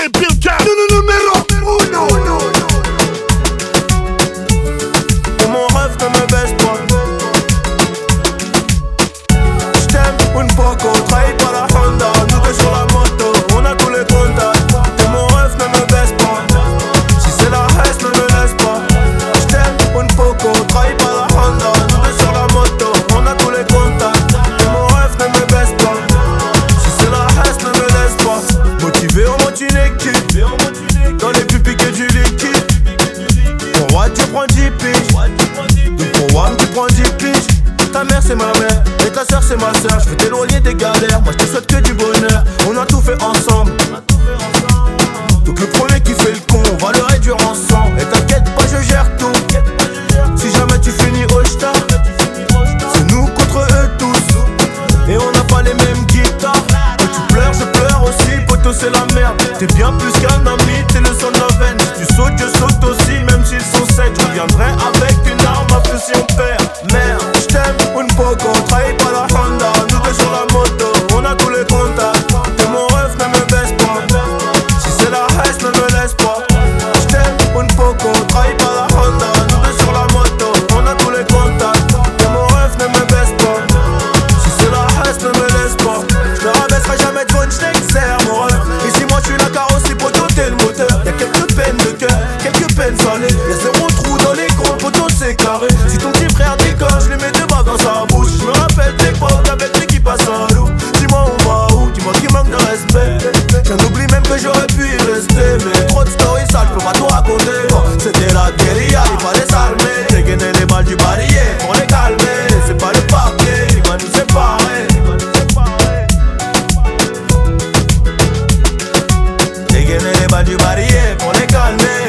No, no, no. Prends 10 piges Ta mère c'est ma mère. Et ta soeur c'est ma soeur. Je veux t'éloigner des galères, moi je te souhaite que du bonheur. On a tout fait ensemble. Donc le premier qui fait le con, on va le réduire ensemble. Et t'inquiète pas je gère tout. Si jamais tu finis au star C'est nous contre eux tous. Et on n'a pas les mêmes guitares. Que tu pleures, je pleure aussi, poteau c'est la merde. T'es bien plus Y'a zéro trou dans les comptes, poteau c'est carré. Si ton petit frère décolle, je lui mets deux bras dans sa bouche. Je me rappelle d'époque avec lui qui passe à loup. Dis-moi on va où, dis-moi qui manque de respect. J'en oublie même que j'aurais pu y rester. Mais trop de stories sales, je peux pas tout raconter C'était la guérilla, il fallait s'armer. Dégainer les balles du barillet pour les calmer. C'est pas le papier, qui va nous séparer Dégainer les balles du barillet pour les calmer.